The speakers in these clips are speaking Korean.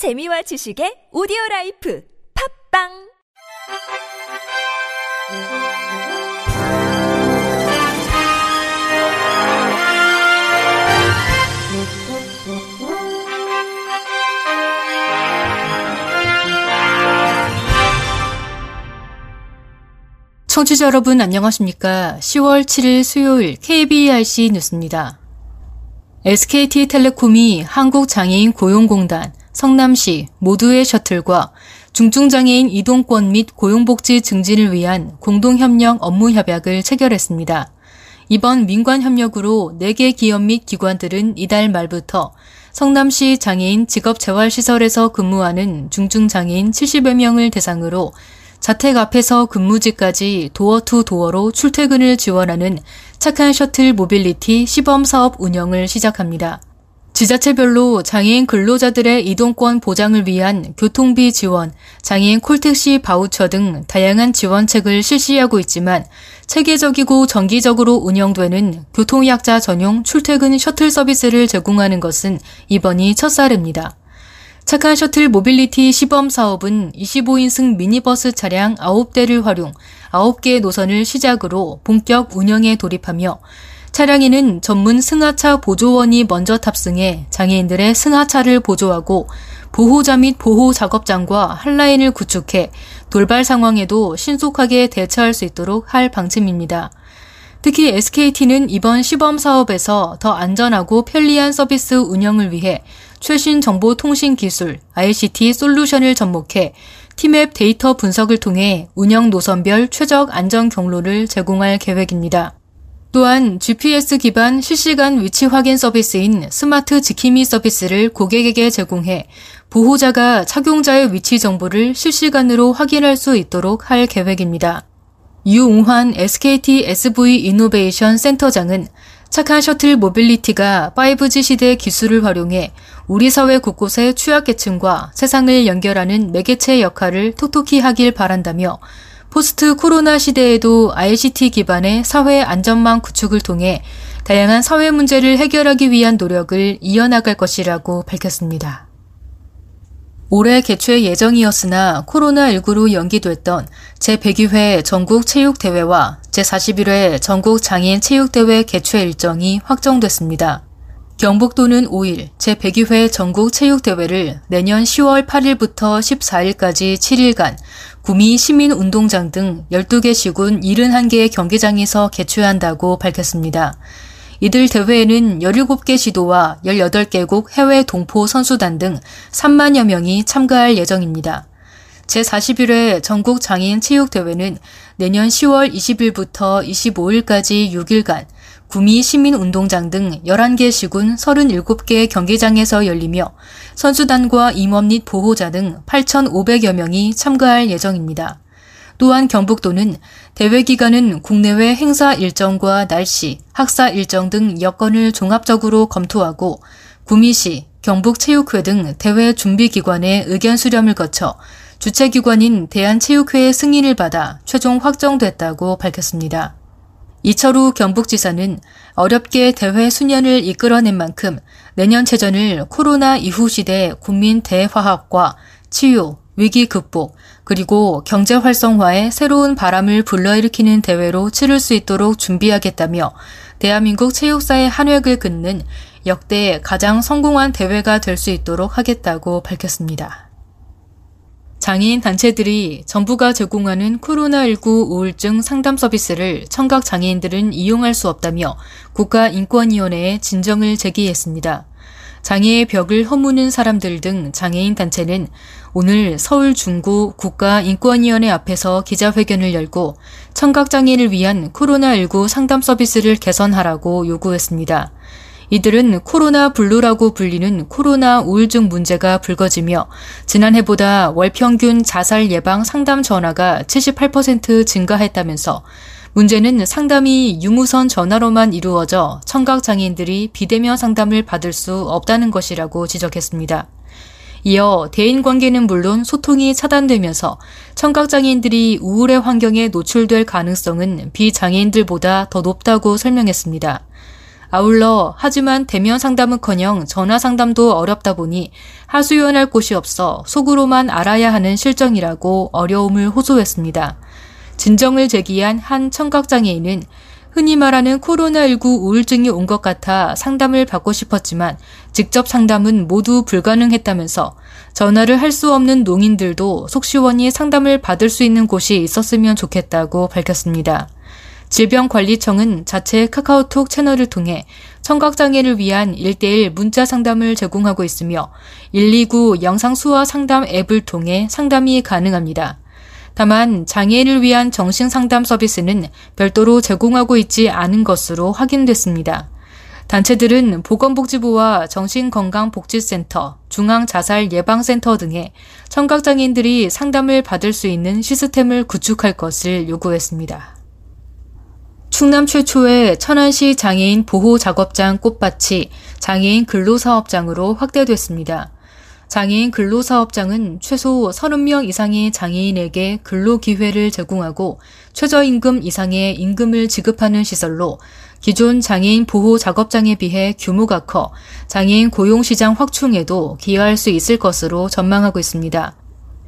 재미와 지식의 오디오 라이프 팝빵 청취자 여러분 안녕하십니까? 10월 7일 수요일 KBRC 뉴스입니다. SK텔레콤이 한국장애인 고용공단, 성남시 모두의 셔틀과 중증장애인 이동권 및 고용복지 증진을 위한 공동협력 업무 협약을 체결했습니다. 이번 민관협력으로 4개 기업 및 기관들은 이달 말부터 성남시 장애인 직업재활시설에서 근무하는 중증장애인 70여 명을 대상으로 자택 앞에서 근무지까지 도어 투 도어로 출퇴근을 지원하는 착한 셔틀 모빌리티 시범 사업 운영을 시작합니다. 지자체별로 장애인 근로자들의 이동권 보장을 위한 교통비 지원, 장애인 콜택시 바우처 등 다양한 지원책을 실시하고 있지만 체계적이고 정기적으로 운영되는 교통약자 전용 출퇴근 셔틀 서비스를 제공하는 것은 이번이 첫 사례입니다. 착한 셔틀 모빌리티 시범 사업은 25인승 미니버스 차량 9대를 활용 9개 노선을 시작으로 본격 운영에 돌입하며 차량에는 전문 승하차 보조원이 먼저 탑승해 장애인들의 승하차를 보조하고 보호자 및 보호 작업장과 한라인을 구축해 돌발 상황에도 신속하게 대처할 수 있도록 할 방침입니다. 특히 SKT는 이번 시범 사업에서 더 안전하고 편리한 서비스 운영을 위해 최신 정보 통신 기술 ICT 솔루션을 접목해 티맵 데이터 분석을 통해 운영 노선별 최적 안전 경로를 제공할 계획입니다. 또한 GPS 기반 실시간 위치 확인 서비스인 스마트 지킴이 서비스를 고객에게 제공해 보호자가 착용자의 위치 정보를 실시간으로 확인할 수 있도록 할 계획입니다. 유웅환 SKT SV 이노베이션 센터장은 착한 셔틀 모빌리티가 5G 시대 기술을 활용해 우리 사회 곳곳의 취약계층과 세상을 연결하는 매개체 역할을 톡톡히 하길 바란다며 포스트 코로나 시대에도 ICT 기반의 사회 안전망 구축을 통해 다양한 사회 문제를 해결하기 위한 노력을 이어나갈 것이라고 밝혔습니다. 올해 개최 예정이었으나 코로나19로 연기됐던 제102회 전국체육대회와 제41회 전국장애인 체육대회 개최 일정이 확정됐습니다. 경북도는 5일 제102회 전국체육대회를 내년 10월 8일부터 14일까지 7일간 구미 시민운동장 등 12개 시군 71개의 경기장에서 개최한다고 밝혔습니다. 이들 대회에는 17개 시도와 18개국 해외 동포 선수단 등 3만여 명이 참가할 예정입니다. 제41회 전국 장애인 체육대회는 내년 10월 20일부터 25일까지 6일간 구미 시민운동장 등 11개 시군 37개 경기장에서 열리며 선수단과 임원 및 보호자 등 8,500여 명이 참가할 예정입니다. 또한 경북도는 대회 기간은 국내외 행사 일정과 날씨, 학사 일정 등 여건을 종합적으로 검토하고 구미시, 경북체육회 등 대회 준비기관의 의견 수렴을 거쳐 주최기관인 대한체육회의 승인을 받아 최종 확정됐다고 밝혔습니다. 이철우 경북지사는 어렵게 대회 수년을 이끌어낸 만큼 내년 체전을 코로나 이후 시대 국민 대화합과 치유, 위기 극복, 그리고 경제 활성화에 새로운 바람을 불러일으키는 대회로 치를 수 있도록 준비하겠다며 대한민국 체육사의 한 획을 긋는 역대 가장 성공한 대회가 될 수 있도록 하겠다고 밝혔습니다. 장애인 단체들이 정부가 제공하는 코로나19 우울증 상담 서비스를 청각 장애인들은 이용할 수 없다며 국가인권위원회에 진정을 제기했습니다. 장애의 벽을 허무는 사람들 등 장애인 단체는 오늘 서울 중구 국가인권위원회 앞에서 기자회견을 열고 청각장애인을 위한 코로나19 상담 서비스를 개선하라고 요구했습니다. 이들은 코로나 블루라고 불리는 코로나 우울증 문제가 불거지며 지난해보다 월 평균 자살 예방 상담 전화가 78% 증가했다면서 문제는 상담이 유무선 전화로만 이루어져 청각장애인들이 비대면 상담을 받을 수 없다는 것이라고 지적했습니다. 이어 대인 관계는 물론 소통이 차단되면서 청각장애인들이 우울의 환경에 노출될 가능성은 비장애인들보다 더 높다고 설명했습니다. 아울러 하지만 대면 상담은커녕 전화 상담도 어렵다 보니 하수연할 곳이 없어 속으로만 알아야 하는 실정이라고 어려움을 호소했습니다. 진정을 제기한 한 청각장애인은 흔히 말하는 코로나19 우울증이 온 것 같아 상담을 받고 싶었지만 직접 상담은 모두 불가능했다면서 전화를 할 수 없는 농인들도 속시원히 상담을 받을 수 있는 곳이 있었으면 좋겠다고 밝혔습니다. 질병관리청은 자체 카카오톡 채널을 통해 청각장애를 위한 1대1 문자 상담을 제공하고 있으며 129 영상수화 상담 앱을 통해 상담이 가능합니다. 다만 장애인을 위한 정신 상담 서비스는 별도로 제공하고 있지 않은 것으로 확인됐습니다. 단체들은 보건복지부와 정신건강복지센터, 중앙자살예방센터 등의 청각장애인들이 상담을 받을 수 있는 시스템을 구축할 것을 요구했습니다. 충남 최초의 천안시 장애인 보호 작업장 꽃밭이 장애인 근로사업장으로 확대됐습니다. 장애인 근로사업장은 최소 30명 이상의 장애인에게 근로기회를 제공하고 최저임금 이상의 임금을 지급하는 시설로 기존 장애인 보호 작업장에 비해 규모가 커 장애인 고용시장 확충에도 기여할 수 있을 것으로 전망하고 있습니다.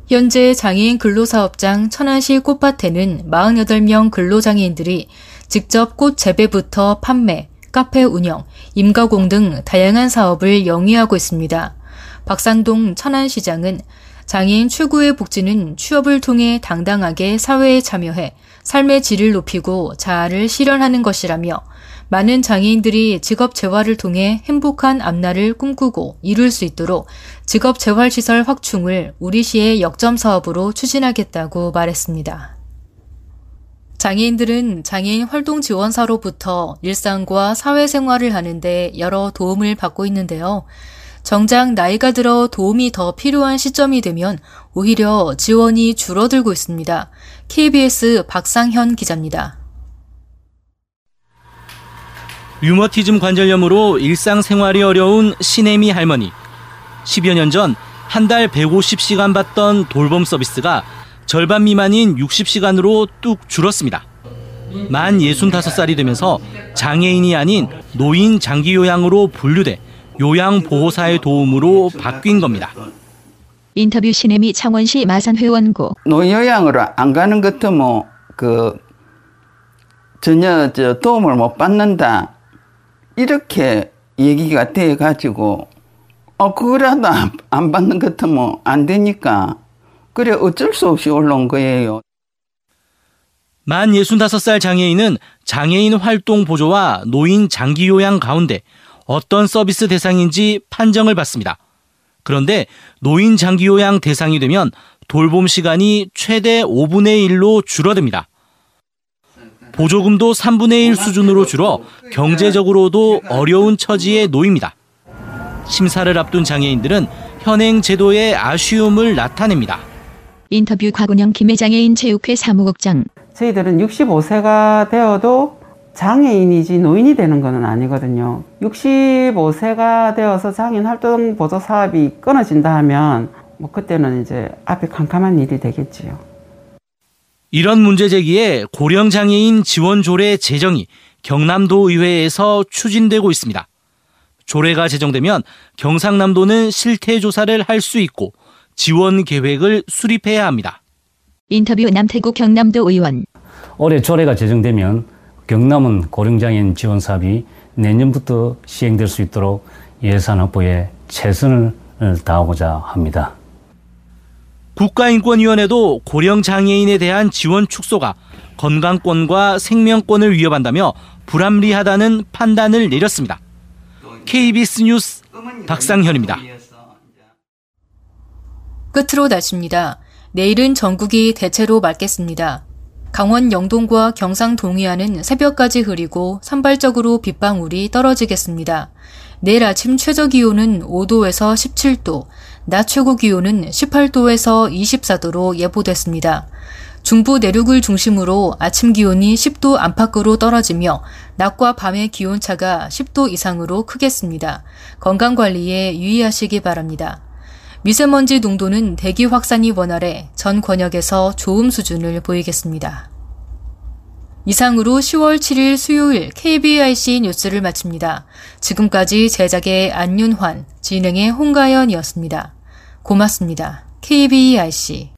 현재 장애인 근로사업장 천안시 꽃밭에는 48명 근로장애인들이 직접 꽃 재배부터 판매, 카페 운영, 임가공 등 다양한 사업을 영위하고 있습니다. 박상동 천안시장은 장애인 최고의 복지는 취업을 통해 당당하게 사회에 참여해 삶의 질을 높이고 자아를 실현하는 것이라며 많은 장애인들이 직업 재활을 통해 행복한 앞날을 꿈꾸고 이룰 수 있도록 직업 재활 시설 확충을 우리 시의 역점 사업으로 추진하겠다고 말했습니다. 장애인들은 장애인 활동 지원사로부터 일상과 사회생활을 하는데 여러 도움을 받고 있는데요. 정작 나이가 들어 도움이 더 필요한 시점이 되면 오히려 지원이 줄어들고 있습니다. KBS 박상현 기자입니다. 류머티즘 관절염으로 일상생활이 어려운 시네미 할머니. 10여 년 전 한 달 150시간 받던 돌봄 서비스가 절반 미만인 60시간으로 뚝 줄었습니다. 만 65살이 되면서 장애인이 아닌 노인 장기 요양으로 분류돼 요양보호사의 도움으로 바뀐 겁니다. 인터뷰 시내미 창원시 마산회원고 노요양으로 안 가는 것도 뭐그 전혀 저 도움을 못 받는다 이렇게 얘기가 돼 가지고 어 그거라도 안 받는 것도 뭐안 되니까 그래 어쩔 수 없이 올라온 거예요. 만 65살 장애인은 장애인 활동 보조와 노인 장기 요양 가운데 어떤 서비스 대상인지 판정을 받습니다. 그런데 노인 장기 요양 대상이 되면 돌봄 시간이 최대 5분의 1로 줄어듭니다. 보조금도 3분의 1 수준으로 줄어 경제적으로도 어려운 처지에 놓입니다. 심사를 앞둔 장애인들은 현행 제도의 아쉬움을 나타냅니다. 인터뷰 곽은영 김해장애인 체육회 사무국장. 저희들은 65세가 되어도 장애인이지 노인이 되는 것은 아니거든요. 65세가 되어서 장애인 활동 보조 사업이 끊어진다 하면 뭐 그때는 이제 앞에 캄캄한 일이 되겠지요. 이런 문제 제기에 고령 장애인 지원 조례 제정이 경남도 의회에서 추진되고 있습니다. 조례가 제정되면 경상남도는 실태 조사를 할 수 있고 지원 계획을 수립해야 합니다. 인터뷰 남태국 경남도 의원. 올해 조례가 제정되면 경남은 고령장애인 지원 사업이 내년부터 시행될 수 있도록 예산 확보에 최선을 다하고자 합니다. 국가인권위원회도 고령장애인에 대한 지원 축소가 건강권과 생명권을 위협한다며 불합리하다는 판단을 내렸습니다. KBS 뉴스 박상현입니다. 끝으로 날씨입니다. 내일은 전국이 대체로 맑겠습니다. 강원 영동과 경상 동해안은 새벽까지 흐리고 산발적으로 빗방울이 떨어지겠습니다. 내일 아침 최저 기온은 5도에서 17도, 낮 최고 기온은 18도에서 24도로 예보됐습니다. 중부 내륙을 중심으로 아침 기온이 10도 안팎으로 떨어지며 낮과 밤의 기온차가 10도 이상으로 크겠습니다. 건강관리에 유의하시기 바랍니다. 미세먼지 농도는 대기 확산이 원활해 전 권역에서 좋음 수준을 보이겠습니다. 이상으로 10월 7일 수요일 KBIC 뉴스를 마칩니다. 지금까지 제작의 안윤환, 진행의 홍가연이었습니다. 고맙습니다. KBIC